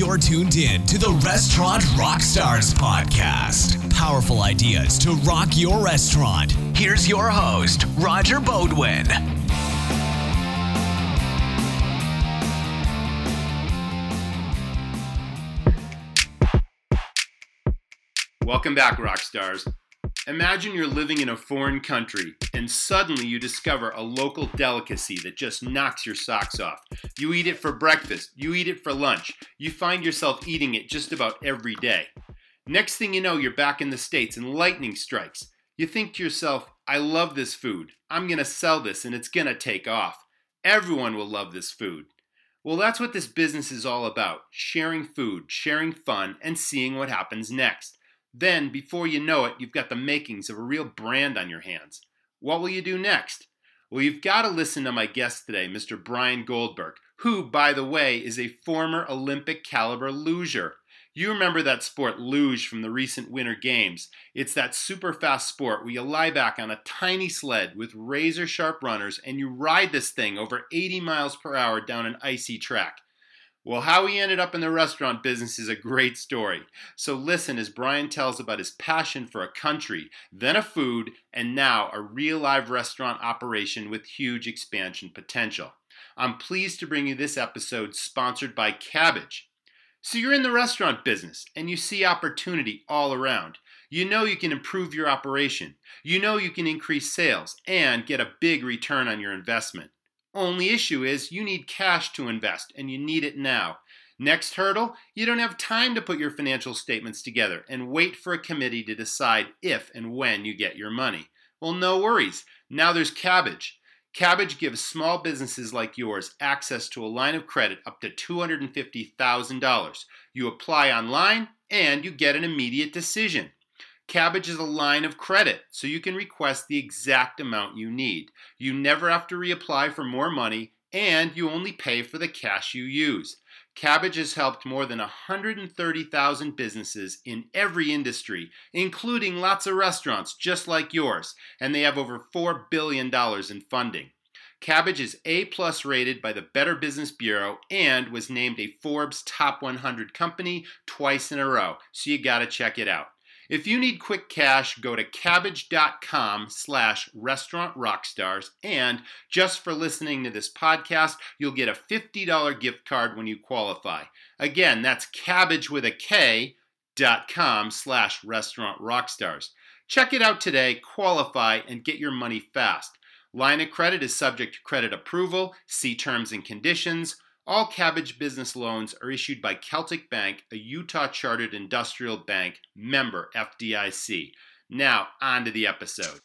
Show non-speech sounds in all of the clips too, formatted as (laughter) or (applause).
You're tuned in to the Restaurant Rockstars podcast. Powerful ideas to rock your restaurant. Here's your host, Roger Beaudoin. Welcome back, Rockstars. Imagine you're living in a foreign country and suddenly you discover a local delicacy that just knocks your socks off. You eat it for breakfast, you eat it for lunch, you find yourself eating it just about every day. Next thing you know, you're back in the States and lightning strikes. You think to yourself, I love this food. I'm going to sell this and it's going to take off. Everyone will love this food. Well, that's what this business is all about sharing food, sharing fun, and seeing what happens next. Then, before you know it, you've got the makings of a real brand on your hands. What will you do next? Well, you've got to listen to my guest today, Mr. Brian Goldberg, who, by the way, is a former Olympic caliber luger. You remember that sport luge from the recent Winter Games. It's that super fast sport where you lie back on a tiny sled with razor sharp runners and you ride this thing over 80 miles per hour down an icy track. Well, how he ended up in the restaurant business is a great story. So listen as Brian tells about his passion for a country, then a food, and now a real live restaurant operation with huge expansion potential. I'm pleased to bring you this episode sponsored by Kabbage. So you're in the restaurant business and you see opportunity all around. You know you can improve your operation. You know you can increase sales and get a big return on your investment. Only issue is you need cash to invest and you need it now. Next hurdle, you don't have time to put your financial statements together and wait for a committee to decide if and when you get your money. Well, no worries. Now there's Kabbage. Kabbage gives small businesses like yours access to a line of credit up to $250,000. You apply online and you get an immediate decision. Kabbage is a line of credit, so you can request the exact amount you need. You never have to reapply for more money, and you only pay for the cash you use. Kabbage has helped more than 130,000 businesses in every industry, including lots of restaurants just like yours, and they have over $4 billion in funding. Kabbage is A plus rated by the Better Business Bureau and was named a Forbes Top 100 company twice in a row, so you gotta check it out. If you need quick cash, go to kabbage.com slash restaurant rockstars. And just for listening to this podcast, you'll get a $50 gift card when you qualify. Again, that's Kabbage with a K dot com slash restaurant rockstars. Check it out today, qualify, and get your money fast. Line of credit is subject to credit approval. See terms and conditions. All Kabbage business loans are issued by Celtic Bank, a Utah chartered industrial bank, member FDIC. Now, on to the episode.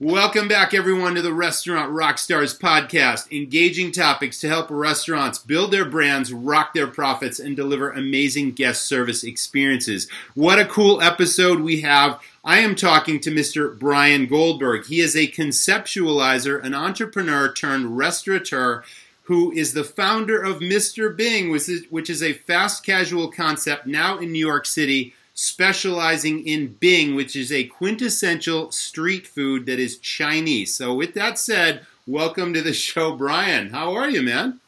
Welcome back, everyone, to the Restaurant Rockstars podcast. Engaging topics to help restaurants build their brands, rock their profits, and deliver amazing guest service experiences. What a cool episode we have I am talking to Mr. Brian Goldberg. He is a conceptualizer, an entrepreneur turned restaurateur who is the founder of Mr. Bing, which is, which is a fast casual concept now in New York City, specializing in Bing, which is a quintessential street food that is Chinese. So, with that said, welcome to the (laughs) show, Brian. How are you, man?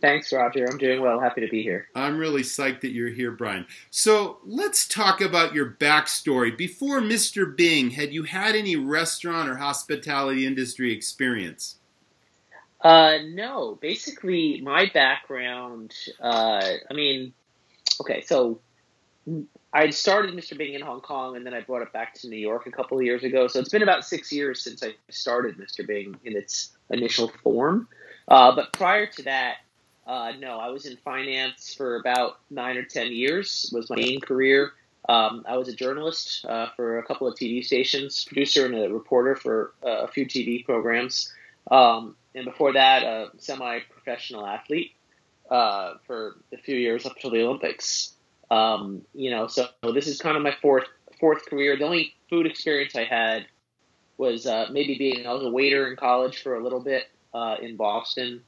Thanks, Roger. I'm doing well. Happy to be here. I'm really psyched that you're here, Brian. So let's talk about your backstory. Before Mr. Bing, had you had any restaurant or hospitality industry experience? Uh, no. Basically, my background, uh, I mean, okay, so I started Mr. Bing in Hong Kong, and then I brought it back to New York a couple of years ago. So it's been about six years since I started Mr. Bing in its initial form. Uh, but prior to that, uh, no, I was in finance for about nine or ten years. Was my main career. Um, I was a journalist uh, for a couple of TV stations, producer and a reporter for uh, a few TV programs, um, and before that, a semi-professional athlete uh, for a few years up until the Olympics. Um, you know, so this is kind of my fourth fourth career. The only food experience I had was uh, maybe being I was a waiter in college for a little bit uh, in Boston.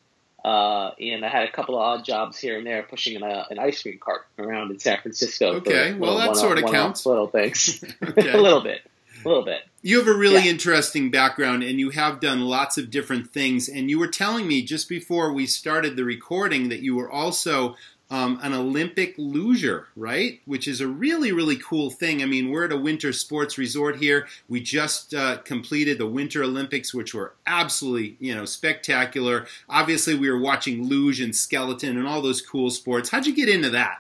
Uh, and I had a couple of odd jobs here and there, pushing an, uh, an ice cream cart around in San Francisco. Okay, well that sort of counts. Little things, (laughs) (laughs) okay. a little bit, a little bit. You have a really Yeah. interesting background and you have done lots of different things. And you were telling me just before we started the recording that you were also um, an Olympic luger, right? Which is a really, really cool thing. I mean, we're at a winter sports resort here. We just uh, completed the Winter Olympics, which were absolutely, you know, spectacular. Obviously, we were watching luge and skeleton and all those cool sports. How'd you get into that?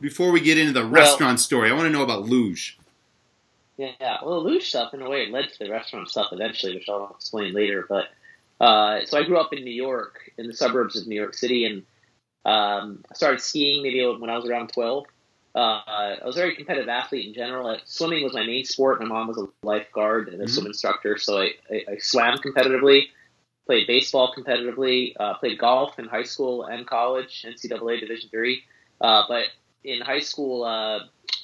Before we get into the Well- restaurant story, I want to know about luge. Yeah, well, luge stuff in a way it led to the restaurant stuff eventually, which I'll explain later. But uh, so I grew up in New York, in the suburbs of New York City, and um, I started skiing maybe when I was around twelve. Uh, I was a very competitive athlete in general. Uh, Swimming was my main sport. My mom was a lifeguard and a Mhm. swim instructor, so I, I, I swam competitively, played baseball competitively, uh, played golf in high school and college, NCAA Division three. Uh, but in high school, uh,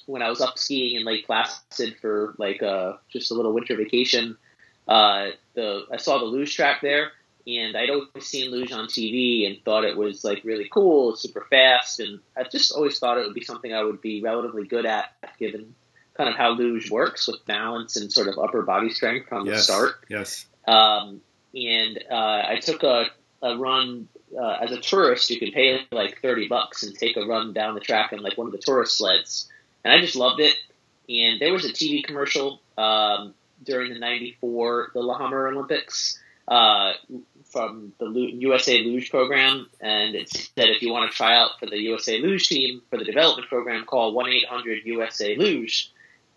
when I was up skiing in Lake Placid for like uh, just a little winter vacation, uh, the I saw the luge track there, and I'd always seen luge on TV and thought it was like really cool, super fast, and I just always thought it would be something I would be relatively good at, given kind of how luge works with balance and sort of upper body strength from the start. Yes. Um, and uh, I took a, a run uh, as a tourist. You could pay like thirty bucks and take a run down the track on like one of the tourist sleds, and I just loved it. And there was a TV commercial um, during the '94 the Lillehammer Olympics uh, from the USA Luge program, and it said if you want to try out for the USA Luge team for the development program, call one eight hundred USA Luge.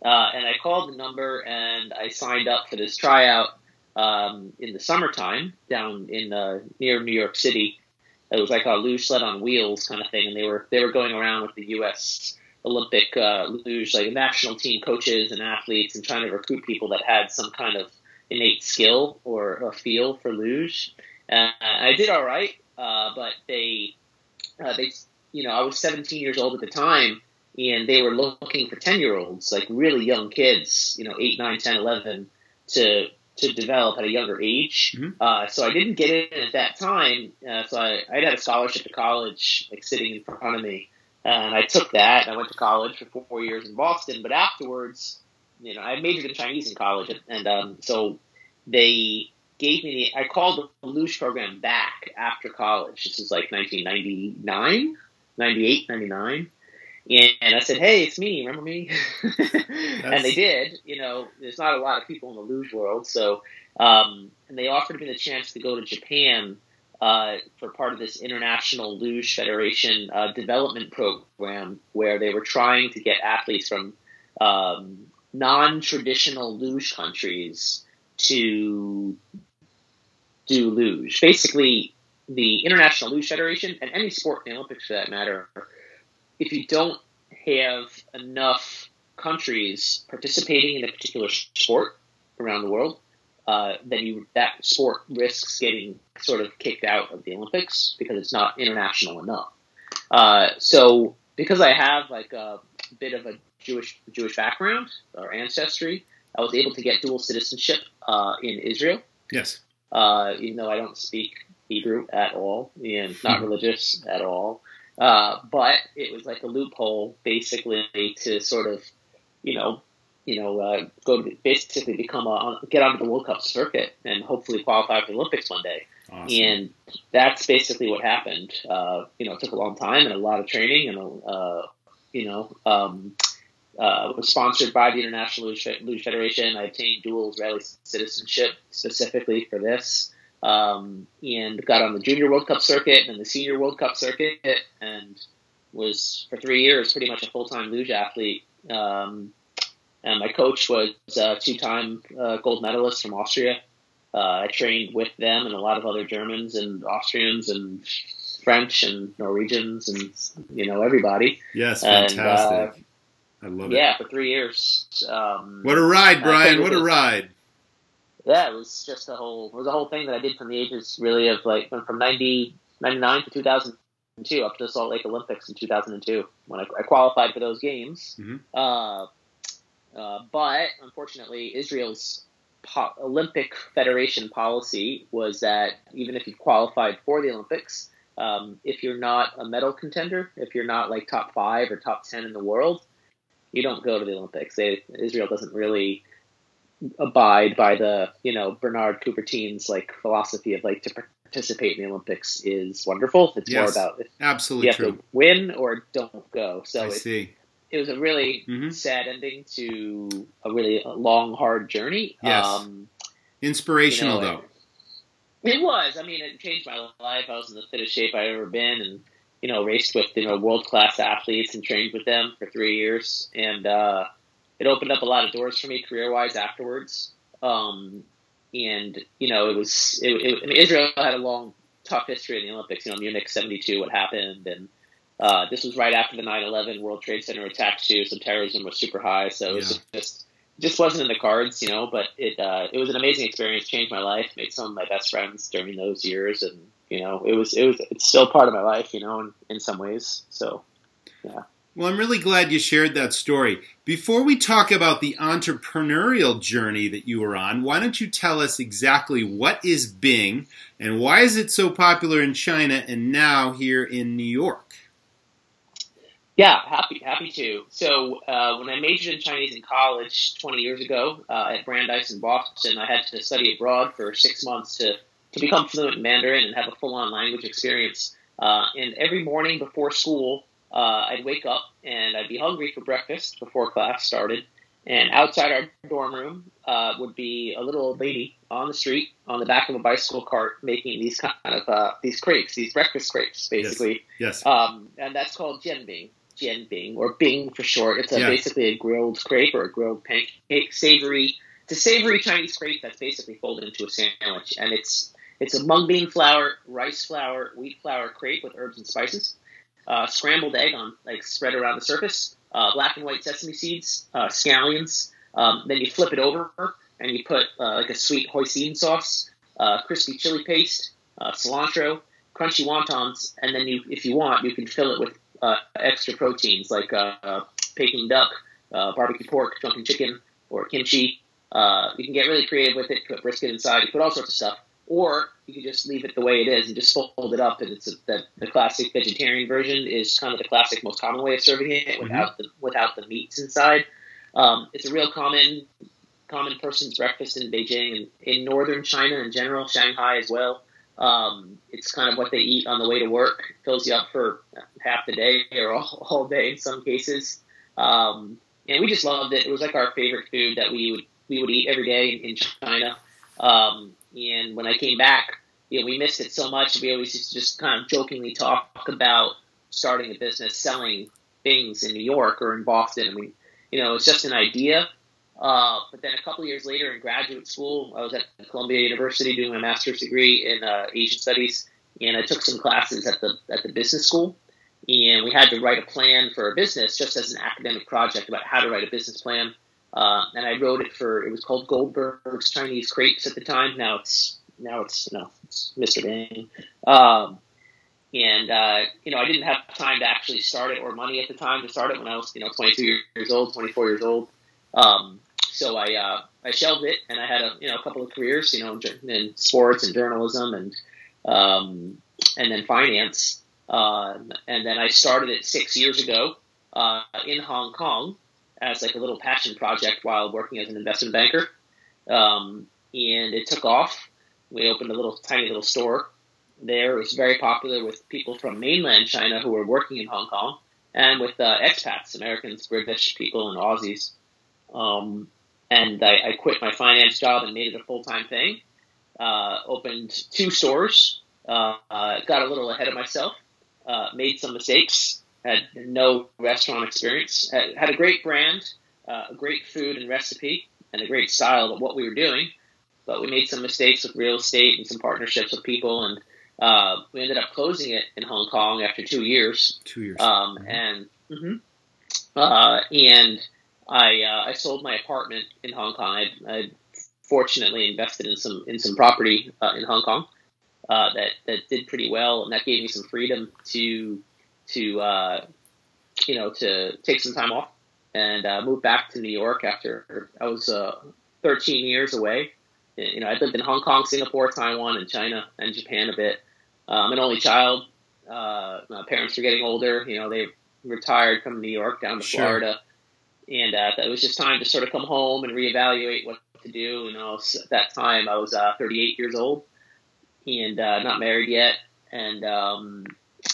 Uh, and I called the number and I signed up for this tryout um, in the summertime down in uh, near New York City. It was like a luge sled on wheels kind of thing, and they were they were going around with the U.S. Olympic uh, luge like national team coaches and athletes, and trying to recruit people that had some kind of innate skill or a feel for luge. Uh, I did all right, uh, but they uh, they you know I was 17 years old at the time, and they were looking for 10 year olds, like really young kids, you know, 8, 9, 10, 11, to to develop at a younger age. Mhm. Uh, so I didn't get in at that time. Uh, so I, I had a scholarship to college, like sitting in front of me, and I took that. And I went to college for four years in Boston. But afterwards, you know, I majored in Chinese in college, and um, so they gave me the. I called the luge program back after college. This is like 1999, 98, 99. And I said, "Hey, it's me. Remember me?" (laughs) and they did. You know, there's not a lot of people in the luge world, so um, and they offered me the chance to go to Japan uh, for part of this International Luge Federation uh, development program, where they were trying to get athletes from um, non-traditional luge countries to do luge. Basically, the International Luge Federation and any sport in the Olympics for that matter, if you don't have enough countries participating in a particular sport around the world, uh, then you that sport risks getting sort of kicked out of the Olympics because it's not international enough. Uh, so because I have like a bit of a Jewish Jewish background or ancestry, I was able to get dual citizenship uh, in Israel Yes. uh, even though I don't speak Hebrew at all and not religious at all. Uh, but it was like a loophole, basically, to sort of, you know, you know, uh, go to basically become a get onto the World Cup circuit and hopefully qualify for the Olympics one day. Awesome. And that's basically what happened. Uh, you know, it took a long time and a lot of training, and uh, you know, um, uh, was sponsored by the International Luge, Federation. I obtained dual Israeli citizenship specifically for this, um, and got on the Junior World Cup circuit and the Senior World Cup circuit, and was for three years pretty much a full time luge athlete. Um, and my coach was a two time uh, gold medalist from Austria. Uh, I trained with them and a lot of other Germans and Austrians and French and Norwegians and you know everybody. yes, and, fantastic. I love it. Yeah, for three years. Um, What a ride, Brian. What a was- ride. yeah, it was just a whole it was a whole thing that I did from the ages really of like went from 90, 99 to two thousand and two up to the Salt Lake Olympics in two thousand and two when I, I qualified for those games. Mhm. Uh, uh, but unfortunately, Israel's po- Olympic Federation policy was that even if you qualified for the Olympics, um, if you're not a medal contender, if you're not like top five or top ten in the world, you don't go to the Olympics. They, Israel doesn't really abide by the you know Bernard Coubertin's like philosophy of like to participate in the Olympics is wonderful. It's Yes. more about if Absolutely you have true. to win or don't go. So I it, see. it was a really Mhm. sad ending to a really long, hard journey. Yes. Um, Inspirational you know, though. It was. I mean, it changed my life. I was in the fittest shape I'd ever been, and you know, raced with you know world class athletes and trained with them for three years, and uh, it opened up a lot of doors for me career wise afterwards. Um, and you know, it was. It, it, I mean, Israel had a long, tough history in the Olympics. You know, Munich '72, what happened, and uh, this was right after the 9/11 World Trade Center attacks too. So terrorism was super high. So it was just just wasn't in the cards, you know. But it uh, it was an amazing experience, changed my life, made some of my best friends during those years, and you know, it was it was it's still part of my life, you know, in, in some ways. So yeah. Well, I'm really glad you shared that story. Before we talk about the entrepreneurial journey that you were on, why don't you tell us exactly what is Bing and why is it so popular in China and now here in New York? Yeah, happy happy to. So uh, when I majored in Chinese in college 20 years ago uh, at Brandeis in Boston, I had to study abroad for six months to to become fluent in Mandarin and have a full on language experience. Uh, and every morning before school, uh, I'd wake up and I'd be hungry for breakfast before class started. And outside our dorm room uh, would be a little old lady on the street on the back of a bicycle cart making these kind of uh, these crepes, these breakfast crepes, basically. Yes. Um, and that's called jianbing, jianbing, or bing for short. It's a, Yeah. basically a grilled crepe or a grilled pancake, savory. It's a savory Chinese crepe that's basically folded into a sandwich, and it's it's a mung bean flour, rice flour, wheat flour crepe with herbs and spices, uh, scrambled egg on like spread around the surface, uh, black and white sesame seeds, uh, scallions. Um, then you flip it over and you put uh, like a sweet hoisin sauce, uh, crispy chili paste, uh, cilantro, crunchy wontons, and then you, if you want, you can fill it with uh, extra proteins like uh, uh, Peking duck, uh, barbecue pork, drunken chicken, or kimchi. Uh, you can get really creative with it. Put brisket inside. You put all sorts of stuff, or you can just leave it the way it is and just fold it up. And it's a, the, the classic vegetarian version is kind of the classic, most common way of serving it without the without the meats inside. Um, it's a real common common person's breakfast in Beijing and in northern China in general, Shanghai as well. Um, it's kind of what they eat on the way to work. Fills you up for half the day or all, (laughs) all day in some cases. Um, and we just loved it. It was like our favorite food that we would we would eat every day in, in China. Um, and when I came back, you know, we missed it so much. We always used to just kind of jokingly talk about starting a business selling things in New York or in Boston. I mean, you know, it's just an idea. Uh, but then a couple years later in graduate school, I was at Columbia University doing my master's degree in uh, Asian studies, and I took some classes at the at the business school, and we had to write a plan for a business just as an academic project about how to write a business plan. Uh, and I wrote it for it was called Goldberg's Chinese Crepes at the time. Now it's now it's you know it's Mr. Bing. Um, and uh, you know I didn't have time to actually start it or money at the time to start it when I was you know 22 years old, 24 years old. Um, so I uh, I shelved it, and I had a you know a couple of careers, you know, in, sports and journalism, and um, and then finance. Uh, and then I started it six years ago uh, in Hong Kong as like a little passion project while working as an investment banker. Um, and it took off. We opened a little tiny little store there. It was very popular with people from mainland China who were working in Hong Kong, and with uh, expats, Americans, British people, and Aussies. Um, and I, I quit my finance job and made it a full time thing. Uh, opened two stores. Uh, uh, got a little ahead of myself. Uh, made some mistakes. Had no restaurant experience. Had, had a great brand, uh, a great food and recipe, and a great style of what we were doing. But we made some mistakes with real estate and some partnerships with people, and uh, we ended up closing it in Hong Kong after two years. Two years. Um, and mhm. uh, and I uh, I sold my apartment in Hong Kong. I I fortunately invested in some in some property uh, in Hong Kong uh, that that did pretty well, and that gave me some freedom to to uh, you know to take some time off and uh, move back to New York after I was uh, 13 years away. You know, I lived in Hong Kong, Singapore, Taiwan, and China and Japan a bit. Uh, I'm an only child. Uh, my parents are getting older. You know, they retired from New York down to Sure. Florida, and uh, it was just time to sort of come home and reevaluate what to do. You know, at that time I was uh, 38 years old and uh, not married yet, and um,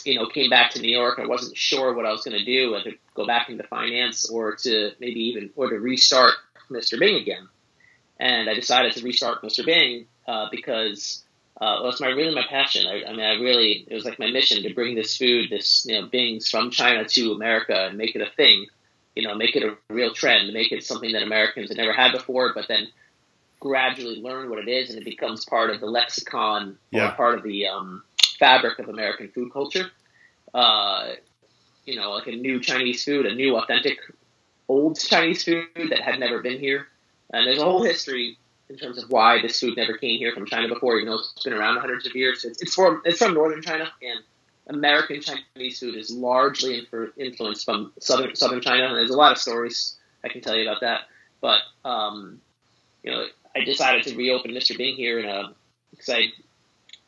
you know, came back to New York. I wasn't sure what I was going to do, whether to go back into finance or to maybe even or to restart Mr. Bing again. And I decided to restart Mr. Bing uh, because uh, well, my really my passion. I, I, mean, I really it was like my mission to bring this food, this you know, Bings from China to America and make it a thing. You know, make it a real trend, make it something that Americans had never had before, but then gradually learn what it is, and it becomes part of the lexicon Yeah. or part of the um, fabric of American food culture. Uh, you know, like a new Chinese food, a new authentic old Chinese food that had never been here. And there's a whole history in terms of why this food never came here from China before, even though it's been around hundreds of years. It's, it's from it's from northern China, and American Chinese food is largely influenced from southern southern China. And there's a lot of stories I can tell you about that. But um, you know, I decided to reopen Mr. Bing here, in a because I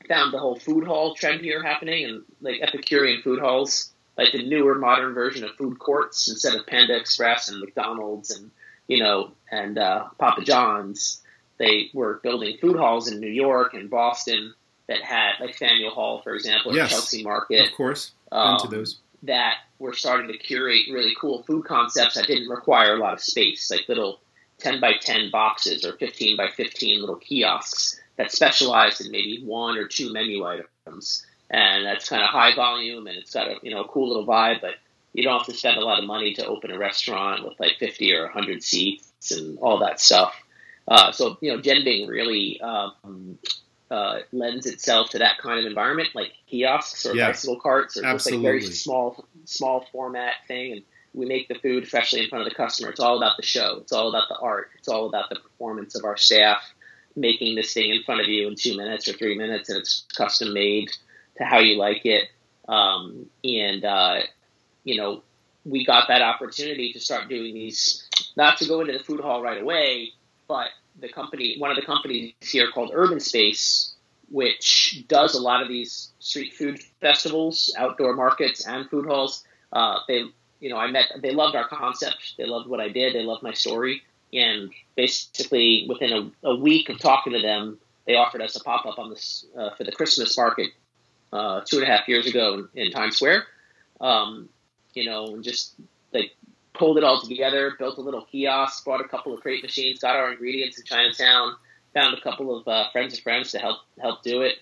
found the whole food hall trend here happening, and like Epicurean food halls, like the newer modern version of food courts instead of Panda Express and McDonald's and you know and uh, Papa John's. They were building food halls in New York and Boston that had like Faneuil Hall, for example, Yes. Chelsea Market Of course, um, into those. that were starting to curate really cool food concepts that didn't require a lot of space, like little 10 by 10 boxes or 15 by 15 little kiosks that specialized in maybe one or two menu items. And that's kind of high volume and it's got a you know a cool little vibe, but you don't have to spend a lot of money to open a restaurant with like 50 or 100 seats and all that stuff. Uh, so you know, jianbing really um, uh, lends itself to that kind of environment, like kiosks or Yeah. bicycle carts or just like very small, small format thing. And we make the food freshly in front of the customer. It's all about the show. It's all about the art. It's all about the performance of our staff making this thing in front of you in two minutes or three minutes, and it's custom made to how you like it. Um, and uh, you know, we got that opportunity to start doing these. Not to go into the food hall right away, but the company, one of the companies here called Urban Space, which does a lot of these street food festivals, outdoor markets, and food halls. Uh, they, you know, I met. They loved our concept. They loved what I did. They loved my story. And basically, within a, a week of talking to them, they offered us a pop up on this uh, for the Christmas market uh, two and a half years ago in, in Times Square. Um, you know, and just like pulled it all together, built a little kiosk, bought a couple of crate machines, got our ingredients in Chinatown, found a couple of uh, friends of friends to help help do it,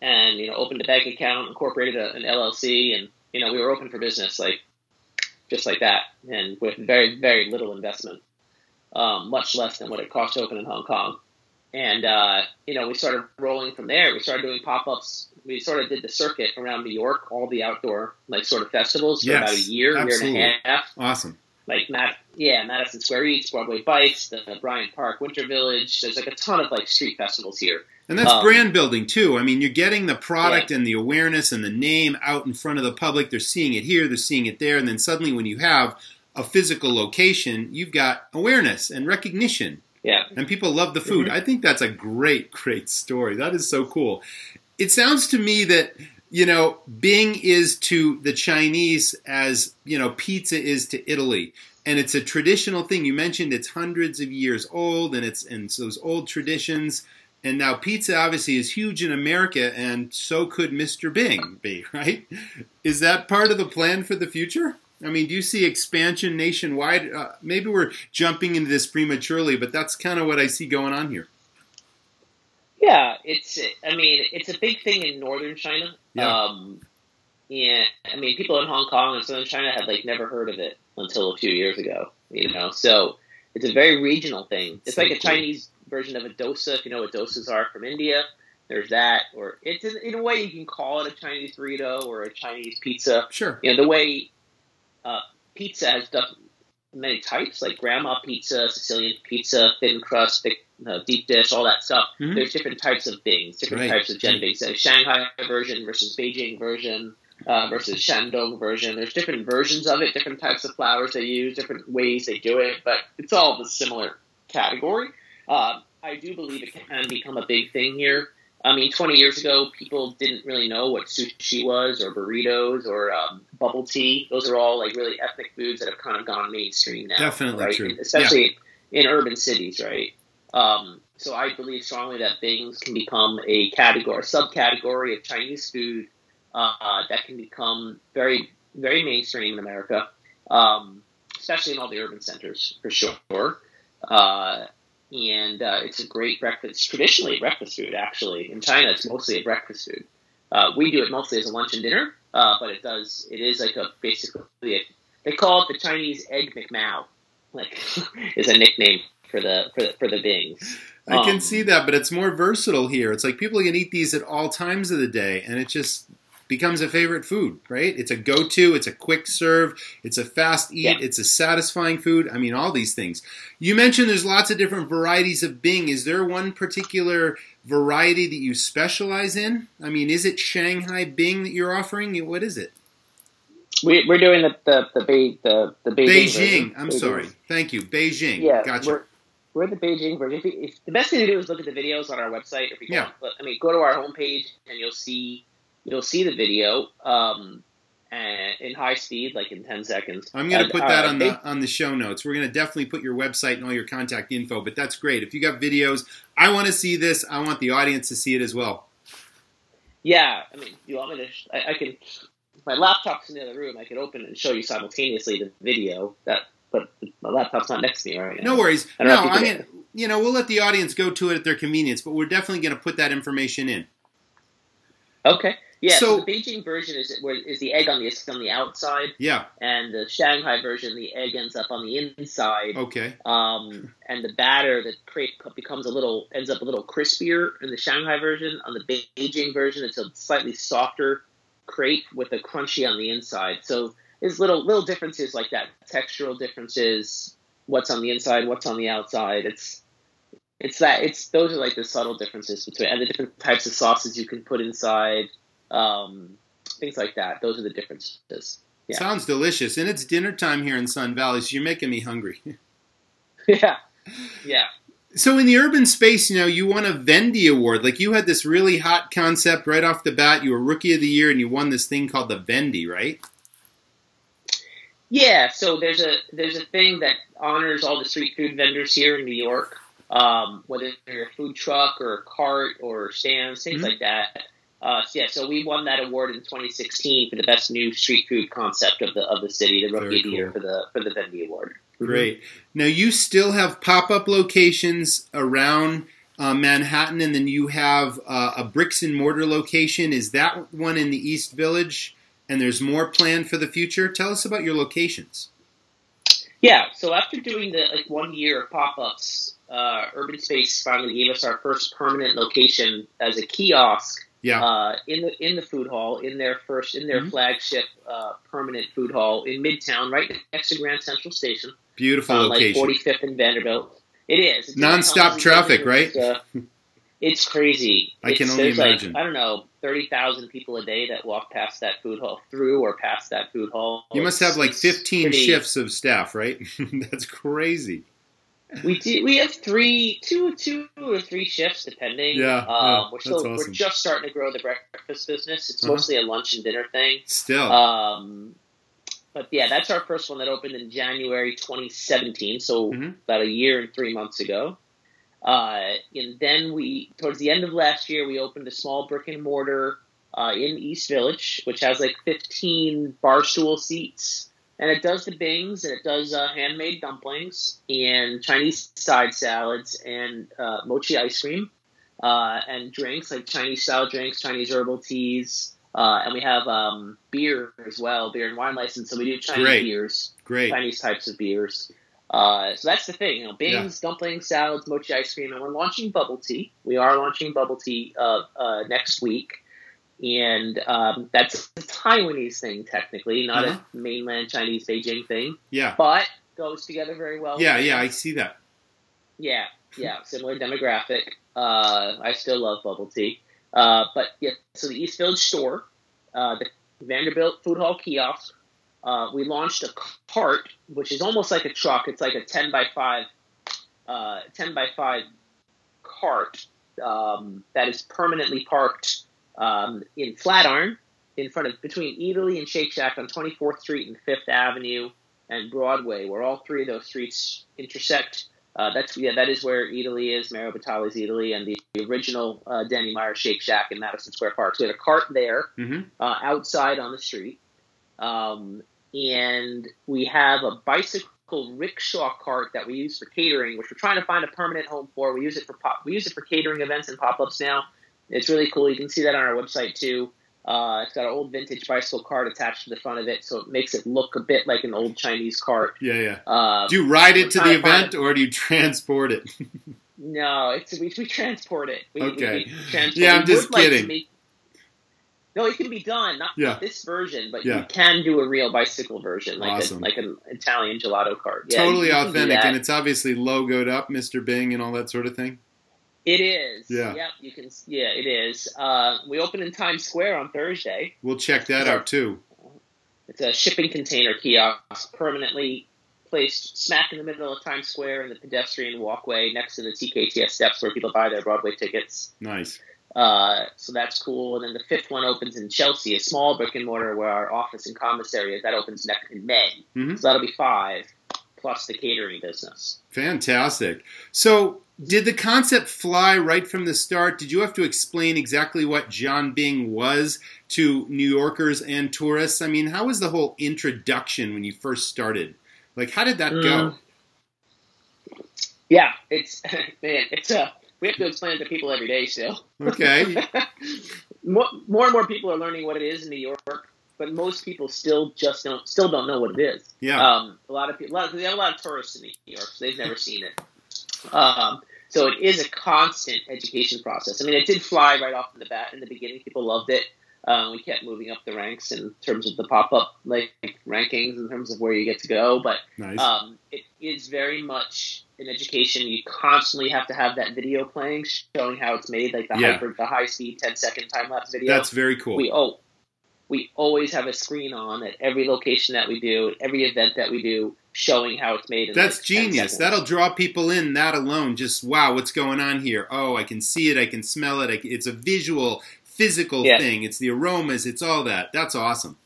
and you know, opened a bank account, incorporated a, an LLC, and you know, we were open for business, like just like that, and with very very little investment, um, much less than what it cost to open in Hong Kong. And uh, you know, we started rolling from there. We started doing pop ups. We sort of did the circuit around New York, all the outdoor like sort of festivals for Yes, about a year, year and a half Awesome. Like Matt, yeah, Madison Square Eats, Broadway Bites, the Bryant Park Winter Village. There's like a ton of like street festivals here. And that's Um, brand building too. I mean, you're getting the product and the awareness and the name out in front of the public. They're seeing it here, they're seeing it there, and then suddenly when you have a physical location, you've got awareness and recognition. Yeah, And people love the food. I think that's a great, great story. That is so cool. It sounds to me that you know Bing is to the Chinese as you know pizza is to Italy, and it's a traditional thing. You mentioned it's hundreds of years old, and it's and it's those old traditions. And now pizza obviously is huge in America, and so could Mr. Bing be, (laughs) right? Is that part of the plan for the future? I mean, do you see expansion nationwide? Uh, maybe we're jumping into this prematurely, but that's kind of what I see going on here. Yeah. It's I mean it's a big thing in northern China. Yeah. Um, yeah, I mean people in Hong Kong and southern China had like never heard of it until a few years ago. You know, so it's a very regional thing. It's like a. Chinese version of a dosa. If you know what dosas are from India. There's that, or it's in, in a way you can call it a Chinese burrito or a Chinese pizza. Sure. you know the way uh, pizza has done many types like grandma pizza sicilian pizza thin crust thick uh, deep dish all that stuff. Mhm. there's different types of things different Right. types of jianbing so shanghai version versus beijing version uh, versus shandong version. There's different versions of it different types of flours they use different ways they do it but it's all the similar category. Uh, i do believe it can become a big thing here I mean, 20 years ago, people didn't really know what sushi was or burritos or um, bubble tea. Those are all like really ethnic foods that have kind of gone mainstream now. Definitely right? true. Especially in urban cities, right? Um, so I believe strongly that things can become a category, a subcategory of Chinese food uh, that can become very, very mainstream in America, um, especially in all the urban centers for sure. Uh, and uh, it's a great breakfast. Traditionally, breakfast food. Actually, in China, it's mostly a breakfast food. Uh, we do it mostly as a lunch and dinner, uh, but it does. It is like a basically. A, they call it the Chinese egg McMao, like (laughs) is a nickname for the for the, for the Bings. I can um, see that, but it's more versatile here. It's like people can eat these at all times of the day, and it just becomes a favorite food, right? It's a go to, it's a quick serve, it's a fast eat, yeah. it's a satisfying food. I mean, all these things. You mentioned there's lots of different varieties of Bing. Is there one particular variety that you specialize in? I mean, is it Shanghai Bing that you're offering? What is it? We, are doing the the the, the, the Beijing. Beijing. I'm Beijing. sorry. Thank you. Beijing. Yeah, gotcha. We're, we're the Beijing version. If, if, the best thing to do is look at the videos on our website. If you yeah. I mean, go to our homepage and you'll see you'll see the video um, in high speed, like in ten seconds. I'm going to put that uh, on the on the show notes. We're going to definitely put your website and all your contact info. But that's great. If you got videos, I want to see this. I want the audience to see it as well. Yeah, I mean, you want me to? I, I can. My laptop's in the other room. I could open it and show you simultaneously the video. That, but my laptop's not next to me right now. No worries. I no, I mean, you know, we'll let the audience go to it at their convenience, but we're definitely going to put that information in. Okay. Yeah, so, so, the Beijing version is is the egg on the on the outside. Yeah. And the Shanghai version, the egg ends up on the inside. Okay. Um, and the batter, the crepe becomes a little ends up a little crispier in the Shanghai version. On the Beijing version, it's a slightly softer crepe with a crunchy on the inside. So there's little little differences like that, textural differences. What's on the inside, what's on the outside. It's it's that it's those are like the subtle differences between and the different types of sauces you can put inside um, things like that. Those are the differences. Yeah. Sounds delicious, and it's dinner time here in Sun Valley, so you're making me hungry. (laughs) yeah, yeah. So in the urban space, you know, you won a Vendy Award. Like you had this really hot concept right off the bat. You were Rookie of the Year, and you won this thing called the Vendy, right? Yeah. So there's a there's a thing that honors all the street food vendors here in New York, um, whether you're a food truck or a cart or stands, things mm-hmm. like that. Uh, so yeah, so we won that award in 2016 for the best new street food concept of the of the city, the Rookie of the Year for the for the Vendy Award. Great. Now you still have pop up locations around uh, Manhattan, and then you have uh, a bricks and mortar location. Is that one in the East Village? And there's more planned for the future. Tell us about your locations. Yeah. So after doing the like one year of pop ups, uh, Urban Space finally gave us our first permanent location as a kiosk yeah. Uh, in the in the food hall, in their first in their mm-hmm. flagship uh, permanent food hall in Midtown, right next to Grand Central Station. Beautiful uh, location. Like 45th and Vanderbilt. It is. It's Non-stop traffic, right? Uh, it's crazy. I can only imagine. Like, I don't know, thirty thousand people a day that walk past that food hall, through or past that food hall. You must have like fifteen pretty, shifts of staff, right? (laughs) That's crazy. We do. We have three, two, two or three shifts depending. Yeah, um, yeah we're still awesome. we're just starting to grow the breakfast business. It's uh-huh. mostly a lunch and dinner thing. Still, um, but yeah, that's our first one that opened in January 2017, so mm-hmm. about a year and three months ago. Uh, and then we, towards the end of last year, we opened a small brick and mortar uh, in East Village, which has like 15 bar stool seats and it does the bings and it does uh, handmade dumplings and Chinese side salads and uh, mochi ice cream uh, and drinks like Chinese style drinks, Chinese herbal teas, uh, and we have um, beer as well, beer and wine license. So we do Chinese Great. beers, Great. Chinese types of beers. Uh, so that's the thing, you know, bings, yeah. dumplings, salads, mochi ice cream, and we're launching bubble tea. We are launching bubble tea uh, next week and um, that's a Taiwanese thing technically, not uh-huh. a mainland Chinese Beijing thing. Yeah, but goes together very well. Yeah, yeah, I see that. Yeah, (laughs) yeah, similar demographic. Uh, I still love bubble tea, uh, but yeah. So the East Village store, uh, the Vanderbilt Food Hall kiosk, uh, we launched a cart, which is almost like a truck. It's like a ten by five, uh, ten by five cart um, that is permanently parked um, in Flatiron, in front of between Eataly and Shake Shack on 24th Street and Fifth Avenue and Broadway, where all three of those streets intersect. Uh, that's yeah, that is where Eataly is, Mario Batali's Eataly, and the, the original uh, Danny Meyer Shake Shack in Madison Square Park. So we had a cart there, Mm-hmm. uh, outside on the street, um, and we have a bicycle rickshaw cart that we use for catering, which we're trying to find a permanent home for. We use it for pop, we use it for catering events and pop ups now. It's really cool. You can see that on our website too. Uh, it's got an old vintage bicycle cart attached to the front of it, so it makes it look a bit like an old Chinese cart. Yeah, yeah. Uh, Do you ride it to the trying to find- event or do you transport it? No, it's we, we transport it. We, Okay. we transport Yeah, I'm just would like kidding. make- no, it can be done. Not, Yeah. not this version, but Yeah. you can do a real bicycle version, like Awesome. a, like an Italian gelato cart. Yeah, totally you can do authentic, and it's obviously logoed up, Mr. Bing, and all that sort of thing. It is. Yeah. Yep. You can. Yeah, it is. Uh, we open in Times Square on Thursday. We'll check that out too. It's a shipping container kiosk permanently placed smack in the middle of Times Square in the pedestrian walkway next to the TKTS steps where people buy their Broadway tickets. Nice. Uh, so that's cool. And then the fifth one opens in Chelsea, a small brick and mortar where our office and commissary is. That opens next in May. Mhm. So that'll be five plus the catering business. Fantastic. So, did the concept fly right from the start? Did you have to explain exactly what jianbing was to New Yorkers and tourists? I mean, how was the whole introduction when you first started? Like, how did that go? Mm. Yeah, it's (laughs) man, it's uh, we have to explain it to people every day still. Okay. (laughs) more, more and more people are learning what it is in New York, but most people still just don't still don't know what it is. Yeah. Um, a lot of people, a lot, we have a lot of tourists in New York, so they've never seen it. Um, so it is a constant education process. I mean, it did fly right off the bat in the beginning. People loved it. Um, we kept moving up the ranks in terms of the pop-up like rankings in terms of where you get to go, but Nice. um, it is very much an education. You constantly have to have that video playing, showing how it's made, like the Yeah. hyper, the high speed 10 second time lapse video. That's very cool. we oh, we always have a screen on at every location that we do, at every event that we do, showing how it's made. That's like genius. That'll draw people in. That alone, just wow, what's going on here? Oh, I can see it. I can smell it. It's a visual, physical Yeah. thing. It's the aromas. It's all that. That's awesome.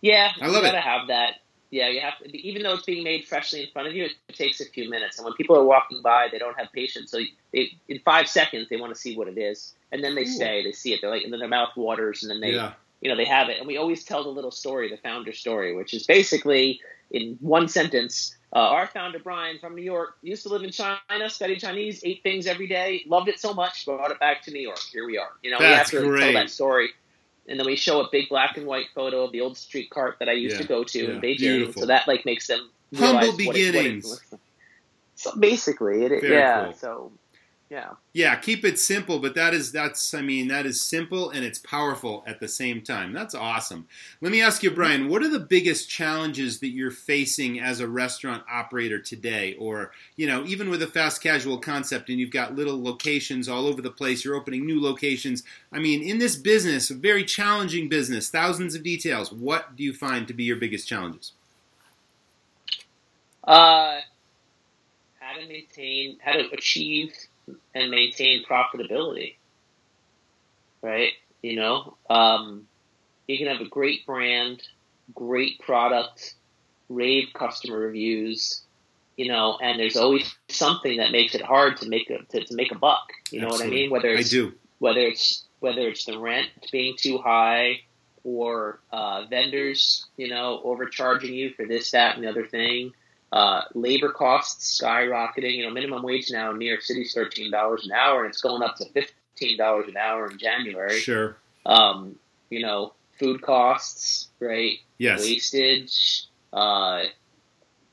Yeah, I love you it. gotta have that. Yeah, you have to. Even though it's being made freshly in front of you, it takes a few minutes. And when people are walking by, they don't have patience. So they, in five seconds, they want to see what it is, and then they Cool. stay. They see it. They're like, and then their mouth waters, and then they, yeah. You know, they have it. And we always tell the little story, the founder story, which is basically in one sentence. Uh, our founder Brian from New York used to live in China, studied Chinese, ate things every day, loved it so much, brought it back to New York. Here we are. You know, That's we have to great. tell that story. And then we show a big black and white photo of the old street cart that I used Yeah, to go to yeah, in Beijing. beautiful. So that like makes them Humble realize what it- what it beginnings. So basically, it, Very yeah. cool. So yeah. Yeah, keep it simple, but that is that's I mean that is simple and it's powerful at the same time. That's awesome. Let me ask you, Brian, what are the biggest challenges that you're facing as a restaurant operator today, or you know, even with a fast casual concept and you've got little locations all over the place, you're opening new locations. I mean, in this business, a very challenging business, thousands of details. What do you find to be your biggest challenges? Uh, how to maintain, how to achieve and maintain profitability, right? You know, um, you can have a great brand, great product, rave customer reviews, you know, and there's always something that makes it hard to make a to, to make a buck. You know what I mean? Whether I it's do. whether it's whether it's the rent being too high or uh, vendors, you know, overcharging you for this, that, and the other thing. Uh, labor costs skyrocketing. You know, minimum wage now in New York City is thirteen dollars an hour, and it's going up to fifteen dollars an hour in January. Sure. Um, you know, food costs, right? Yes. Wastage. Uh,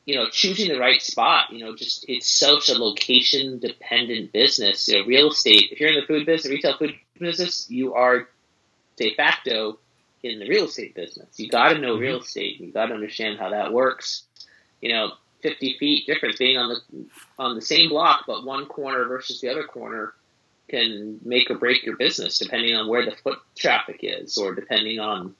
you know, choosing the right spot. You know, just it's such a location dependent business. You know, real estate. If you're in the food business, retail food business, you are de facto in the real estate business. You got to know Mhm. real estate. You got to understand how that works. You know, 50 feet difference being on the on the same block, but one corner versus the other corner can make or break your business depending on where the foot traffic is or depending on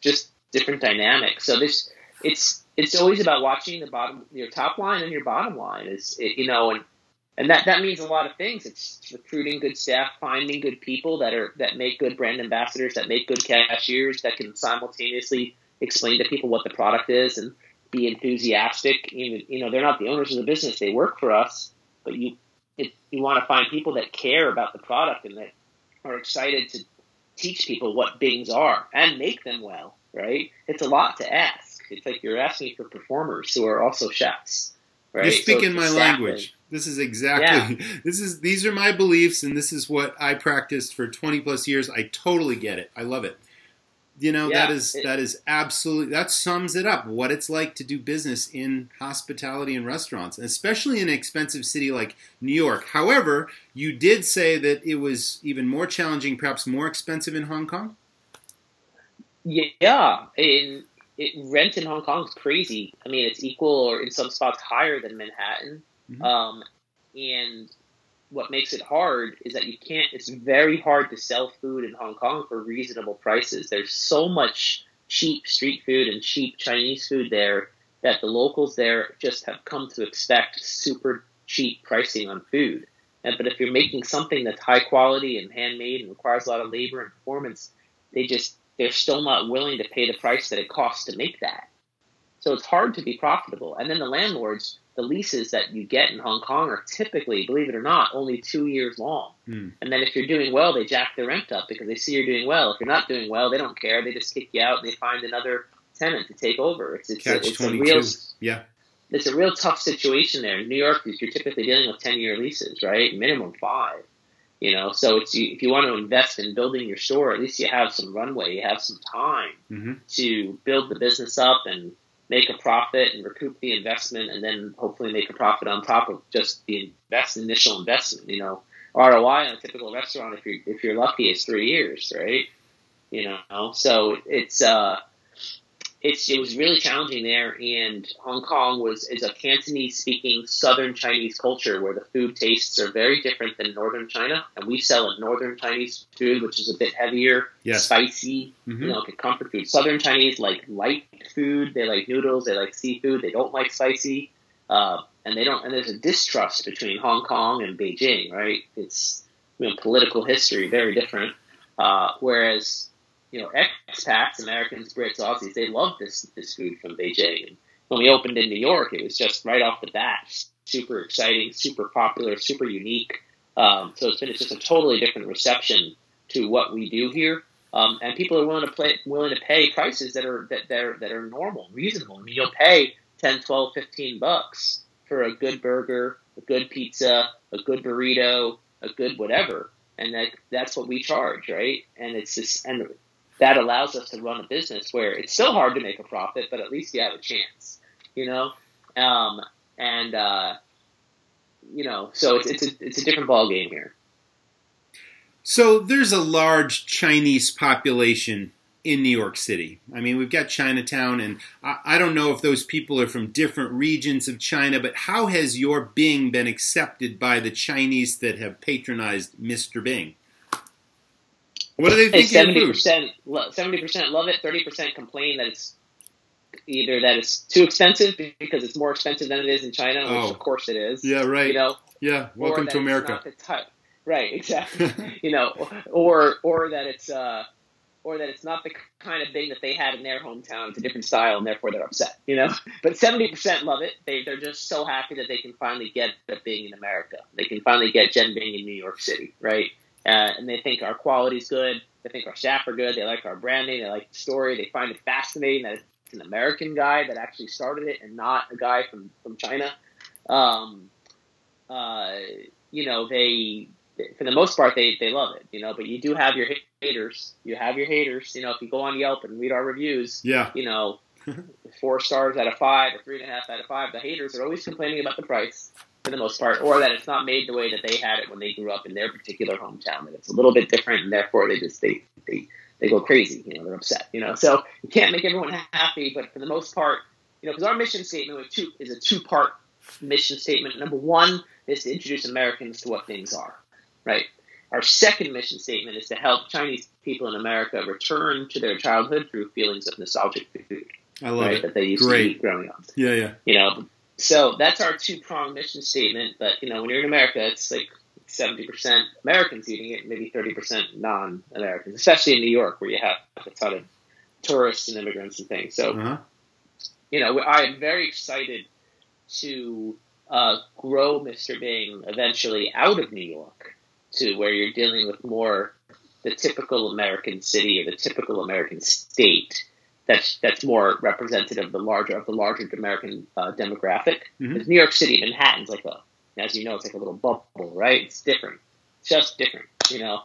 just different dynamics. So this it's it's always about watching the bottom your top line and your bottom line is it, you know and and that that means a lot of things. It's recruiting good staff, finding good people that are that make good brand ambassadors, that make good cashiers, that can simultaneously explain to people what the product is and be enthusiastic. Even you know, they're not the owners of the business; they work for us. But you, it, you want to find people that care about the product and that are excited to teach people what Bings are and make them well. Right? It's a lot to ask. It's like you're asking for performers who are also chefs. Right? You're speaking so my language. This is exactly yeah. (laughs) this is these are my beliefs and this is what I practiced for 20 plus years. I totally get it. I love it. You know, yeah, that is it, that is absolutely that sums it up what it's like to do business in hospitality and restaurants, especially in an expensive city like New York. However, you did say that it was even more challenging, perhaps more expensive in Hong Kong? Yeah, in it, rent in Hong Kong is crazy. I mean, it's equal or in some spots higher than Manhattan. Mm-hmm. Um, and what makes it hard is that you can't. It's very hard to sell food in Hong Kong for reasonable prices. There's so much cheap street food and cheap Chinese food there that the locals there just have come to expect super cheap pricing on food. And, but if you're making something that's high quality and handmade and requires a lot of labor and performance, they just they're still not willing to pay the price that it costs to make that. So it's hard to be profitable. And then the landlords, the leases that you get in Hong Kong are typically, believe it or not, only two years long. Mm. And then if you're doing well, they jack the rent up because they see you're doing well. If you're not doing well, they don't care. They just kick you out and they find another tenant to take over. It's, it's, Catch a, it's 22. a real, yeah. It's a real tough situation there. In New York, you're typically dealing with 10 year leases, right? Minimum five. You know, so it's if you want to invest in building your store, at least you have some runway, you have some time mm-hmm. to build the business up and make a profit and recoup the investment, and then hopefully make a profit on top of just the initial investment. You know, ROI on a typical restaurant, if you're if you're lucky, is three years, right? You know, so it's uh, it's it was really challenging there. And Hong Kong was is a Cantonese speaking Southern Chinese culture where the food tastes are very different than Northern China, and we sell a Northern Chinese food which is a bit heavier, yes. spicy, mm-hmm. you know, like comfort food. Southern Chinese like light food. They like noodles. They like seafood. They don't like spicy. Uh, and they don't. And there's a distrust between Hong Kong and Beijing, right? It's you know, political history very different. Uh, whereas you know, expats, Americans, Brits, Aussies, they love this this food from Beijing. When we opened in New York, it was just right off the bat, super exciting, super popular, super unique. Um, so it's been it's just a totally different reception to what we do here. Um, and people are willing to play, willing to pay prices that are that, that are that are normal, reasonable. I mean, you'll pay 10, 12, 15 bucks for a good burger, a good pizza, a good burrito, a good whatever, and that that's what we charge, right? And it's just and that allows us to run a business where it's still hard to make a profit, but at least you have a chance, you know? Um, and, uh, you know, so it's, it's, a, it's a different ball game here. So there's a large Chinese population in New York City. I mean, we've got Chinatown, and I, I, don't know if those people are from different regions of China, but how has your Bing been accepted by the Chinese that have patronized Mr. Bing? What do they think? Seventy percent, seventy percent love it. Thirty percent complain that it's either that it's too expensive because it's more expensive than it is in China, which oh. of course it is. Yeah, right. You know, yeah. Welcome to America. Right, exactly. (laughs) you know, or or that it's uh, or that it's not the kind of thing that they had in their hometown. It's a different style, and therefore they're upset. You know, (laughs) but seventy percent love it. They they're just so happy that they can finally get the Bing in America. They can finally get jianbing in New York City, right? Uh, and they think our quality's good. They think our staff are good. They like our branding. They like the story. They find it fascinating that it's an American guy that actually started it and not a guy from from China. Um, uh, you know, they for the most part they they love it. You know, but you do have your haters. You have your haters. You know, if you go on Yelp and read our reviews, yeah, you know, (laughs) four stars out of five or three and a half out of five, the haters are always complaining about the price for the most part, or that it's not made the way that they had it when they grew up in their particular hometown. That it's a little bit different, and therefore they just they they they go crazy. You know, they're upset. You know, so you can't make everyone happy, but for the most part, you know, because our mission statement two, is a two part mission statement. Number one is to introduce Americans to what bings are, right? Our second mission statement is to help Chinese people in America return to their childhood through feelings of nostalgic food. I love right, it. That they used Great. to eat growing up. Yeah, yeah. You know, so that's our two prong mission statement. But you know, when you're in America, it's like seventy percent Americans eating it, maybe thirty percent non-Americans, especially in New York where you have a ton of tourists and immigrants and things. So, uh-huh. you know, I am very excited to uh, grow Mr. Bing eventually out of New York to where you're dealing with more the typical American city or the typical American state that's that's more representative of the larger of the larger American uh, demographic. Mhm. Because New York City, Manhattan's like a, as you know, it's like a little bubble, right? It's different, it's just different, you know,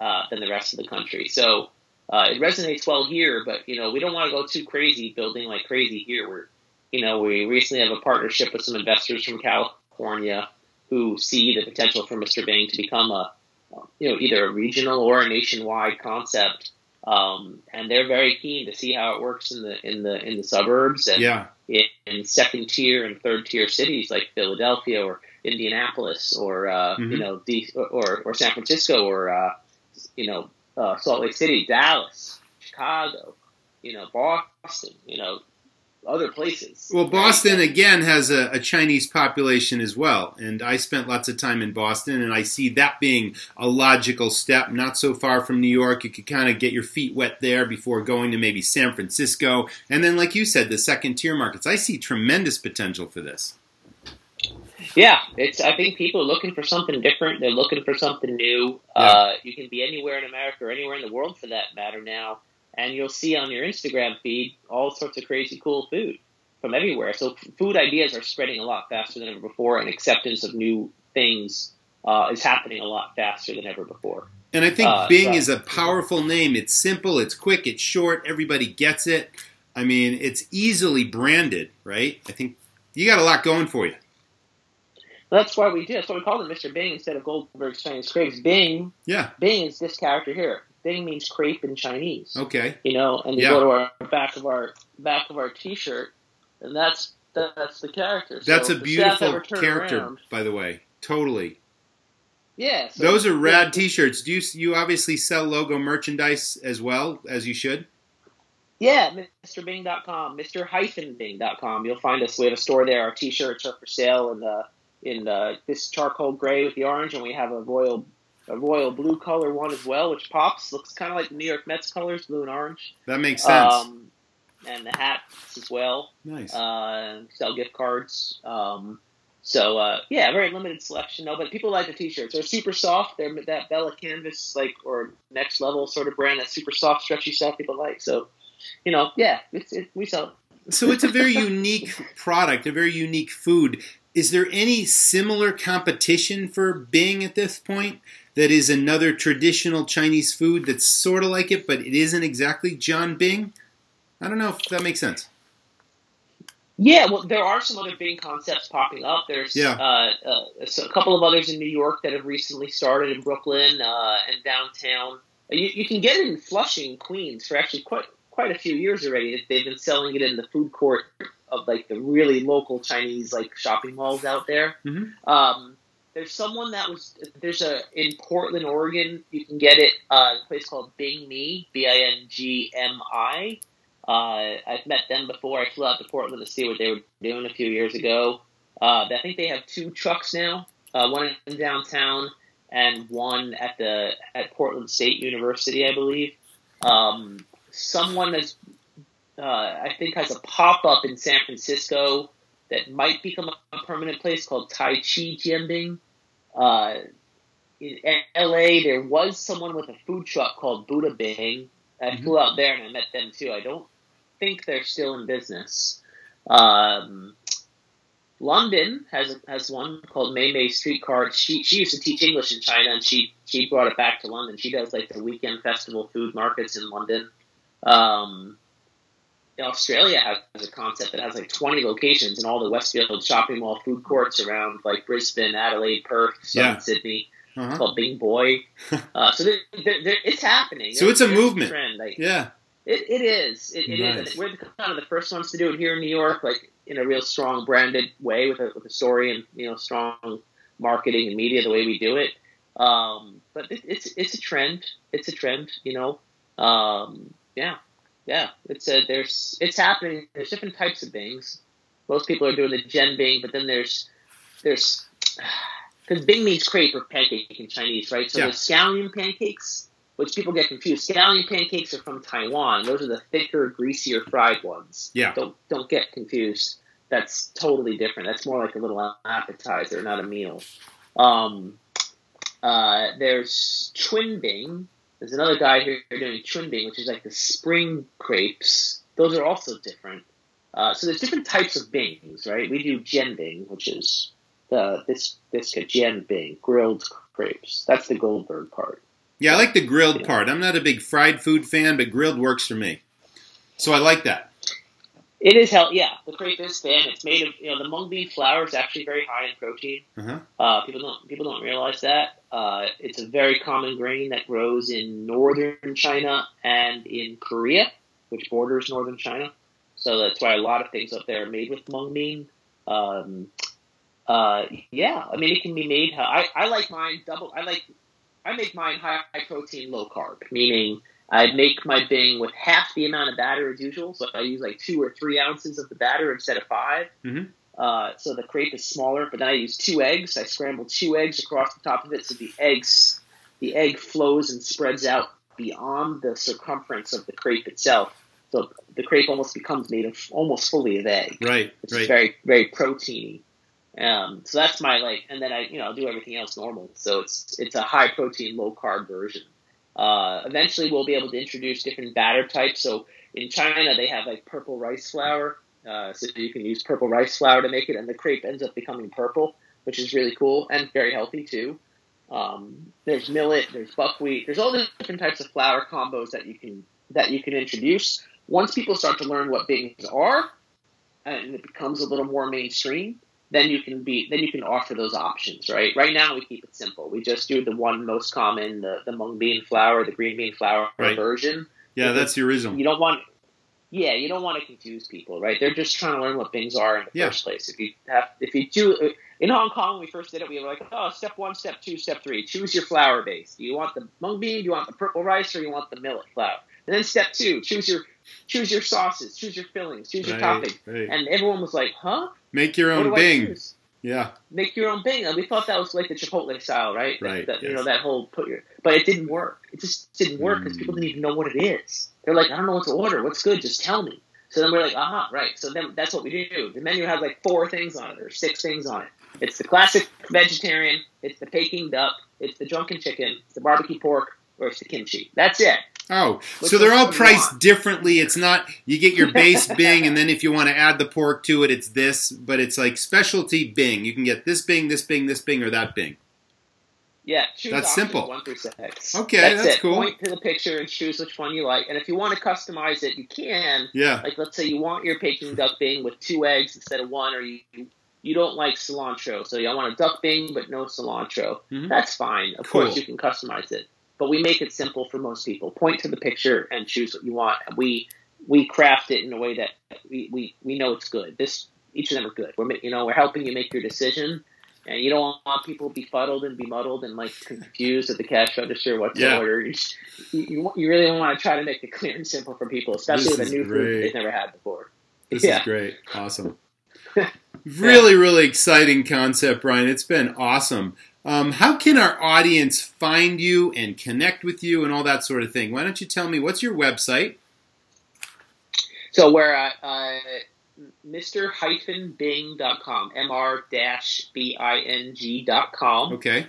uh, than the rest of the country. So uh, it resonates well here, but you know, we don't want to go too crazy building like crazy here. We're, you know, we recently have a partnership with some investors from California who see the potential for Mr. Bing to become a, you know, either a regional or a nationwide concept. Um, and they're very keen to see how it works in the in the in the suburbs and Yeah. in, in second tier and third tier cities like Philadelphia or Indianapolis or uh, Mhm. you know D, or or San Francisco or uh, you know uh, Salt Lake City, Dallas, Chicago, you know Boston, you know other places. Well, Boston again has a, a Chinese population as well, and I spent lots of time in Boston, and I see that being a logical step. Not so far from New York, you could kind of get your feet wet there before going to maybe San Francisco, and then, like you said, the second tier markets. I see tremendous potential for this. Yeah, it's. I think people are looking for something different. They're looking for something new. Uh, you can be anywhere in America or anywhere in the world for that matter now, and you'll see on your Instagram feed all sorts of crazy cool food from everywhere. So food ideas are spreading a lot faster than ever before, and acceptance of new things uh, is happening a lot faster than ever before. And I think Uh, Bing so- is a powerful name. It's simple, it's quick, it's short. Everybody gets it. I mean, it's easily branded, right? I think you got a lot going for you. That's why we did. So we called it Mr. Bing instead of Goldberg's Chinese Crepes. Bing, Yeah. Bing is this character here. Bing means crepe in Chinese. Okay. you know, and you Yeah. go to our back of our back of our T-shirt, and that's that's the character. So That's a the staff beautiful character, around- by the way. Totally. yeah, so- Those are rad yeah, T-shirts. Do you you obviously sell logo merchandise as well as you should? Yeah, MrBing.com, Mr-Bing.com. You'll find us. We have a store there. Our T-shirts are for sale in the in the, this charcoal gray with the orange, and we have a royal a royal blue color one as well, which pops. Looks kind of like the New York Mets colors, blue and orange. That makes sense. Um, and the hats as well. nice. uh, sell gift cards. Um, so uh, yeah, very limited selection. No, but people like the t-shirts. They're super soft. They're that Bella Canvas like or next level sort of brand. That super soft, stretchy stuff people like. So you know, yeah, it's it, we sell. it. so it's a very (laughs) unique product, a very unique food. Is there any similar competition for Bing at this point? That is another traditional Chinese food that's sort of like it, but it isn't exactly jianbing. I don't know if that makes sense. Yeah, well, there are some other Bing concepts popping up. There's Yeah. uh, uh, a couple of others in New York that have recently started in Brooklyn uh, and downtown. You, you can get it in Flushing, Queens, for actually quite quite a few years already. They've been selling it in the food court of like the really local Chinese like shopping malls out there. Mhm. Um, there's someone that was there's a in Portland, Oregon. You can get it uh, a place called Bing Mi, B I N G M I. Uh, I've met them before. I flew out to Portland to see what they were doing a few years ago. Uh, I think they have two trucks now, uh, one in downtown and one at the at Portland State University, I believe. Um, someone has, uh, I think, has a pop up in San Francisco that might become a permanent place called Tai Chi Jianbing. Uh, in LA, there was someone with a food truck called Buddha Bing. I Mhm. flew out there and I met them too. I don't think they're still in business. Um, London has has one called Mei Mei Streetcar. She she used to teach English in China and she she brought it back to London. She does like the weekend festival food markets in London. Um, Australia has a concept that has like 20 locations in all the Westfield shopping mall food courts around like Brisbane, Adelaide, Perth, Yeah. Sydney. Uh-huh. called Bing Boy. (laughs) uh, so there, there, there, it's happening. So it's a movement. Trend. Like, Yeah. it, it is. It, it is. Nice. And we're the, kind of the first ones to do it here in New York, like in a real strong branded way with a, with a story and you know strong marketing and media the way we do it. Um, but it, it's it's a trend. It's a trend. You know. Um, yeah, yeah. It's a there's it's happening. There's different types of Bings. Most people are doing the jianbing, but then there's there's (sighs) because Bing means crepe or pancake in Chinese, right? So Yeah. there's scallion pancakes which people get confused. Scallion pancakes are from Taiwan. Those are the thicker, greasier fried ones. Yeah. Don't don't get confused. That's totally different. That's more like a little appetizer, not a meal. Um, uh, there's twin Bing. There's another guy here doing Bing, which is like the spring crepes. Those are also different. Uh, so there's different types of bings, right? We do Bing, which is the this this Bing grilled crepes. That's the Goldberg part. Yeah, I like the grilled Yeah. part. I'm not a big fried food fan, but grilled works for me. So I like that. It is hell, yeah. The crepe is thin. It's made of you know the mung bean flour is actually very high in protein. Uh-huh. Uh, people don't people don't realize that. Uh, it's a very common grain that grows in northern China and in Korea, which borders northern China. So that's why a lot of things up there are made with mung bean. Um, uh, yeah, I mean it can be made. I, I like mine double. I like I make mine high, high protein, low carb, meaning I make my bing with half the amount of batter as usual. So I use like two or three ounces of the batter instead of 5 Mhm. Uh, so the crepe is smaller, but then I use two eggs. I scramble two eggs across the top of it, so the eggs, the egg flows and spreads out beyond the circumference of the crepe itself. So the crepe almost becomes made of almost fully of egg Right, which is right. very very proteiny. Um, so that's my like, and then I you know do everything else normal. So it's it's a high protein, low carb version. Uh, eventually, we'll be able to introduce different batter types. So in China, they have like purple rice flour, uh, so you can use purple rice flour to make it, and the crepe ends up becoming purple, which is really cool and very healthy too. Um, there's millet, there's buckwheat, there's all different types of flour combos that you can that you can introduce. Once people start to learn what bings are, and it becomes a little more mainstream, then you can be then you can offer those options, right? Right now we keep it simple. We just do the one most common, the, the mung bean flour, the green bean flour Right. version. Yeah, that's the original. You don't want yeah, you don't want to confuse people, right? They're just trying to learn what bings are in the Yeah. first place. If you have if you do in Hong Kong when we first did it, we were like, oh, step one, step two, step three. Choose your flour base. Do you want the mung bean, do you want the purple rice, or you want the millet flour? And then step two, choose your choose your sauces, choose your fillings, choose your Right, topping. right. And everyone was like, huh? Make your own Bing. Yeah, Make your own Bing. And we thought that was like the Chipotle style, right? Right, That, You yes. know that whole put your, but it didn't work. It just didn't work because Mm. people didn't even know what it is. They're like, I don't know what to order. What's good? Just tell me. So then we're like, aha, right. So then that's what we do. The menu has like four things on it or six things on it. It's the classic vegetarian. It's the Peking duck. It's the drunken chicken. It's the barbecue pork, or it's the kimchi. That's it. Oh, Which so they're all priced want? differently. It's not you get your base (laughs) Bing, and then if you want to add the pork to it, it's this. But it's like specialty Bing. You can get this Bing, this Bing, this Bing, or that Bing. Yeah, choose That's simple. One through six. Okay, that's, that's it. cool. Point to the picture and choose which one you like. And if you want to customize it, you can. Yeah, Like, let's say you want your Peking duck bing with two eggs instead of one, or you you don't like cilantro, so you want a duck bing but no cilantro. Mhm. That's fine. Of Cool. course, you can customize it, but we make it simple for most people. Point to the picture and choose what you want. We we craft it in a way that we, we, we know it's good. This each of them are good. We're you know we're helping you make your decision. And you don't want people to be fuddled and bemuddled and like confused at the cash register what to Yeah. order. You, you, you, you really want to try to make it clear and simple for people, especially This with a new great. food they've never had before. this yeah. is great. Awesome. (laughs) really, really exciting concept, Brian. It's been awesome. Um, how can our audience find you and connect with you and all that sort of thing? Why don't you tell me what's your website? So where I, uh, mr-bing.com, mr-bing.com. Okay.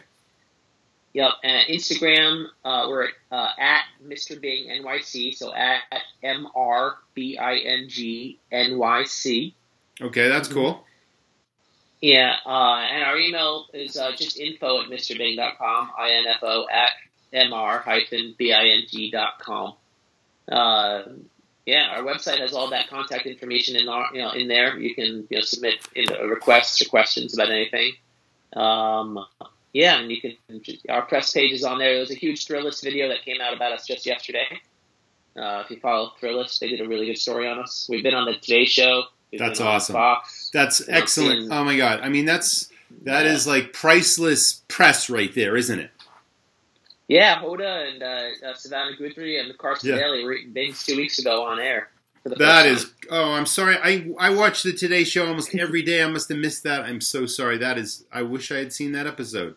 Yep, and Instagram, uh, we're uh, at Mr. Bing NYC, so at M-R-B-I-N-G-N-Y-C. Okay, that's cool. Yeah, uh, and our email is uh, just info at mrbing.com, I-N-F-O at M-R-B-I-N-G.com. Uh, yeah, our website has all that contact information in our, you know in there. You can you know submit you know, requests or questions about anything. Um, yeah, and you can our press page is on there. There was a huge Thrillist video that came out about us just yesterday. Uh, if you follow Thrillist, they did a really good story on us. We've been on the Today Show. That's awesome. Fox. That's excellent. Oh my god. I mean, that's that Yeah. is like priceless press right there, isn't it? Yeah, Hoda and uh, uh, Savannah Guthrie and Carson Yeah. Daly were two weeks ago on air. That is. Oh, I'm sorry. I I watch the Today Show almost every day. I must have missed that. I'm so sorry. That is. I wish I had seen that episode.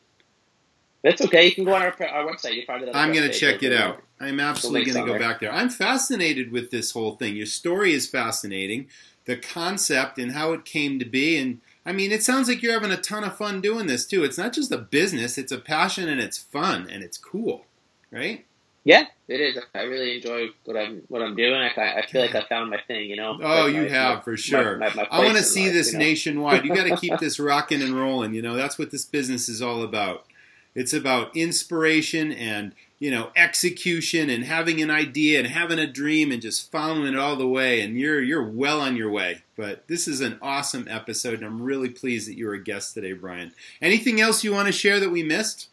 That's okay. You can go on our, our website. You find it. I'm going to check it out. I'm absolutely going to go there. back there. I'm fascinated with this whole thing. Your story is fascinating. The concept and how it came to be. And I mean, it sounds like you're having a ton of fun doing this too. It's not just a business, it's a passion and it's fun and it's cool, right? Yeah, it is. I really enjoy what I'm what I'm doing. I, I feel like I found my thing. You know. Oh, Like you my- have my- for sure. my- I want to see life, this you know? nationwide. You got to keep (laughs) this rocking and rolling. You know, that's what this business is all about. It's about inspiration and you know execution and having an idea and having a dream and just following it all the way. And you're you're well on your way. But this is an awesome episode, and I'm really pleased that you were a guest today, Brian. Anything else you want to share that we missed?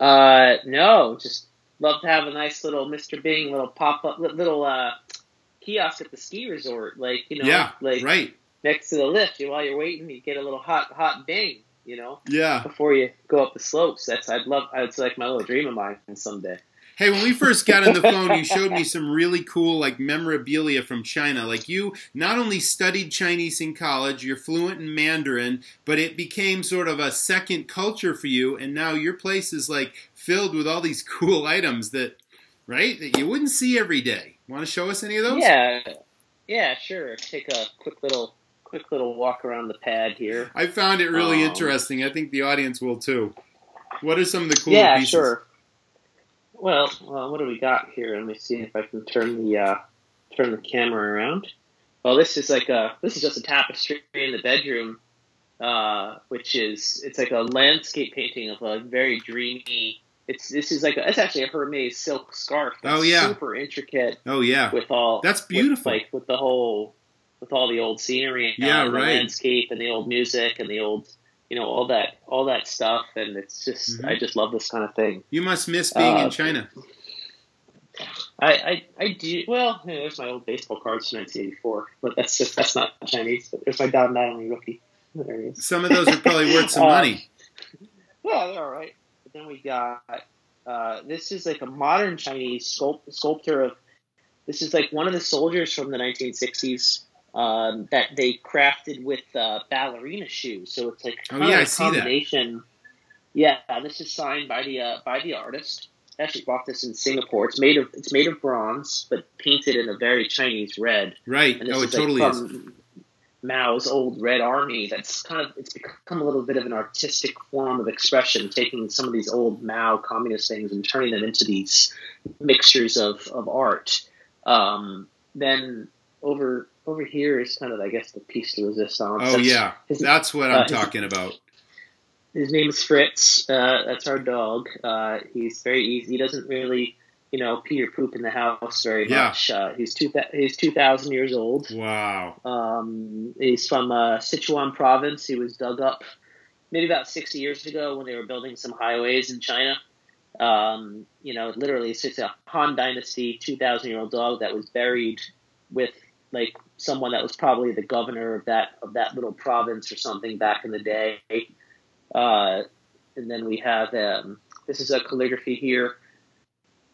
Uh, no, just love to have a nice little Mr. Bing little pop up little uh kiosk at the ski resort. Like you know, yeah, like right. next to the lift. You while you're waiting, you get a little hot hot Bing. You know, Yeah. before you go up the slopes. That's I'd love. It's like my little dream of mine someday. Hey, when we first got on the phone, you showed me some really cool like memorabilia from China. Like you not only studied Chinese in college, you're fluent in Mandarin, but it became sort of a second culture for you, and now your place is like filled with all these (laughs) cool items that, right, that you wouldn't see every day. Want to show us any of those? Yeah, yeah, sure. Take a quick little quick little walk around the pad here. I found it really Um, interesting. I think the audience will too. What are some of the cool yeah, pieces? sure. Well, well, what do we got here? Let me see if I can turn the uh, turn the camera around. Well, this is like a this is just a tapestry in the bedroom, uh, which is it's like a landscape painting of a very dreamy. It's this is like a, it's actually a Hermes silk scarf. It's Oh, yeah. super intricate Oh yeah, with all That's with, beautiful. like with the whole with all the old scenery, and Yeah, the right. landscape and the old music and the old you know all that all that stuff, and it's just Mhm. I just love this kind of thing. you must miss being Uh, in China. I, I, I do well. yeah, there's my old baseball cards from 1984, but that's just that's not Chinese. But there's my Don Mattingly rookie. There he is. Some of those are probably worth some (laughs) Uh, money. Yeah, they're all right. But then we got uh, this is like a modern Chinese sculpt, sculptor of. This is like one of the soldiers from the 1960s um, that they crafted with uh, ballerina shoes. So it's like Oh, yeah, of I a see that. combination. Yeah, this is signed by the uh, by the artist. I actually bought this in Singapore. It's made of it's made of bronze, but painted in a very Chinese red. Right. Oh, it is like totally is. Mao's old Red Army. That's kind of it's become a little bit of an artistic form of expression, taking some of these old Mao communist things and turning them into these mixtures of of art. Um, then over over here is kind of I guess the piece de resistance. Oh That's- yeah, his- that's what uh, I'm his- talking about. his name is Fritz. Uh, that's our dog. Uh, he's very easy. He doesn't really, you know, pee or poop in the house very Yeah. much. Uh, he's two. He's two thousand years old. Wow. Um, he's from uh, Sichuan province. He was dug up maybe about 60 years ago when they were building some highways in China. Um, you know, literally, it's just a Han Dynasty 2,000 year old dog that was buried with like someone that was probably the governor of that of that little province or something back in the day. Uh, and then we have um, this is a calligraphy here.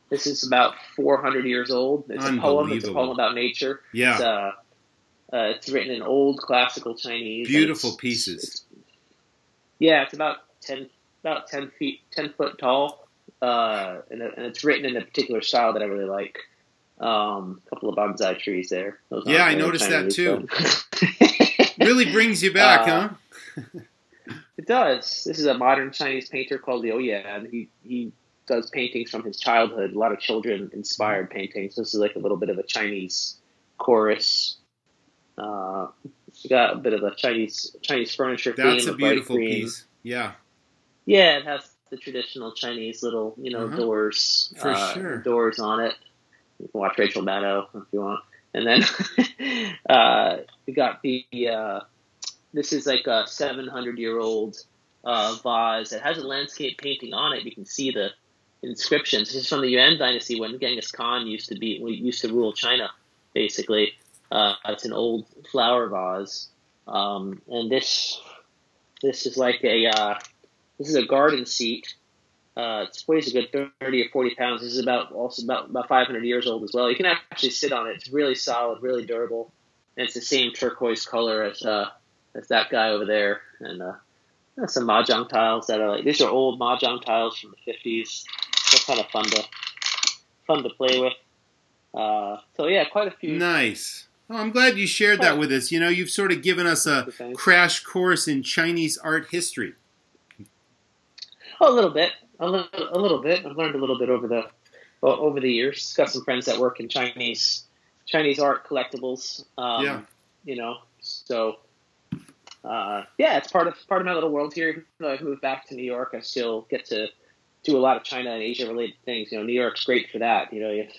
This is about 400 years old. It's a poem. It's a poem about nature. It's, Yeah. uh, uh, it's written in old classical Chinese. Beautiful It's- pieces. it's- yeah, it's about ten about ten feet, ten foot tall, uh, and, and it's written in a particular style that I really like. Um, a couple of bonsai trees there. Those Yeah, I noticed that too. (laughs) Really brings you back, Uh, huh? It does. This is a modern Chinese painter called Liu Yan. He he does paintings from his childhood. A lot of children inspired paintings. This is like a little bit of a Chinese chorus. Uh, got a bit of a Chinese Chinese furniture That's theme. a beautiful piece. Yeah. Yeah, it has the traditional Chinese little you know Uh-huh. doors For uh, sure. doors on it. You can watch Rachel Maddow if you want. And then (laughs) uh, we got the uh, this is like a 700 year old uh, vase. It has a landscape painting on it. You can see the inscriptions. This is from the Yuan dynasty when Genghis Khan used to be used to rule China. Basically, uh, it's an old flower vase, um, and this this is like a uh, this is a garden seat. Uh, it weighs a good thirty or forty pounds. This is about also about about five hundred years old as well. You can actually sit on it. It's really solid, really durable, and it's the same turquoise color as uh, as that guy over there. And uh, some mahjong tiles that are like these are old mahjong tiles from the fifties. They're kind of fun to fun to play with. Uh, so yeah, quite a few. Nice. Oh, I'm glad you shared that with us. You know, you've sort of given us a crash course in Chinese art history. Oh, a little bit, a little, a little bit. I've learned a little bit over the over the years. Got some friends that work in Chinese Chinese art collectibles. Um, yeah. You know, so uh, yeah, it's part of part of my little world here. Even though I've moved back to New York, I still get to do a lot of China and Asia related things. You know, New York's great for that. You know, if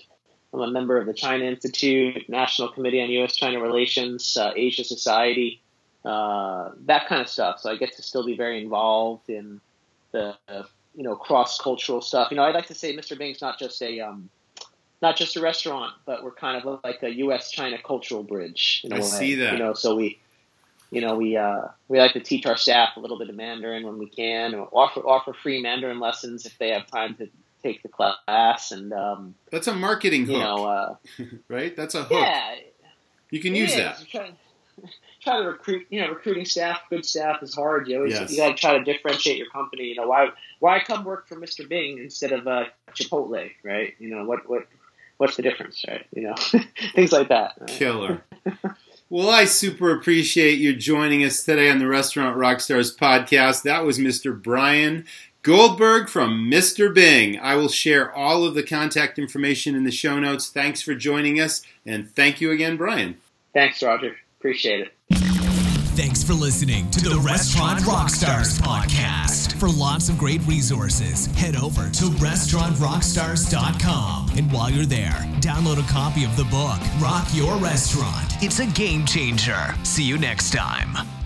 I'm a member of the China Institute, National Committee on U.S.-China Relations, uh, Asia Society, uh, that kind of stuff. So I get to still be very involved in the you know cross-cultural stuff. You know, I'd like to say Mr. Bing's not just a um, not just a restaurant, but we're kind of like a U.S.-China cultural bridge. I see that. You know, so we you know, we uh, we like to teach our staff a little bit of Mandarin when we can, or offer offer free Mandarin lessons if they have time to take the class. And um, that's a marketing hook, you know, uh, (laughs) right? That's a hook. Yeah, you can use is. that. (laughs) Try, to recruit. You know, recruiting staff, good staff is hard. You always yes. you got to try to differentiate your company. You know, why why come work for Mr. Bing instead of uh, Chipotle, right? You know, what what what's the difference, right? You know, (laughs) things like that. Right? Killer. (laughs) Well, I super appreciate you joining us today on the Restaurant Rockstars podcast. That was Mr. Brian Goldberg from Mr. Bing. I will share all of the contact information in the show notes. Thanks for joining us, and thank you again, Brian. Thanks, Roger. Appreciate it. Thanks for listening to the, the Restaurant Rockstars podcast. For lots of great resources, head over to restaurantrockstars.com. And while you're there, download a copy of the book, Rock Your Restaurant. It's a game changer. See you next time.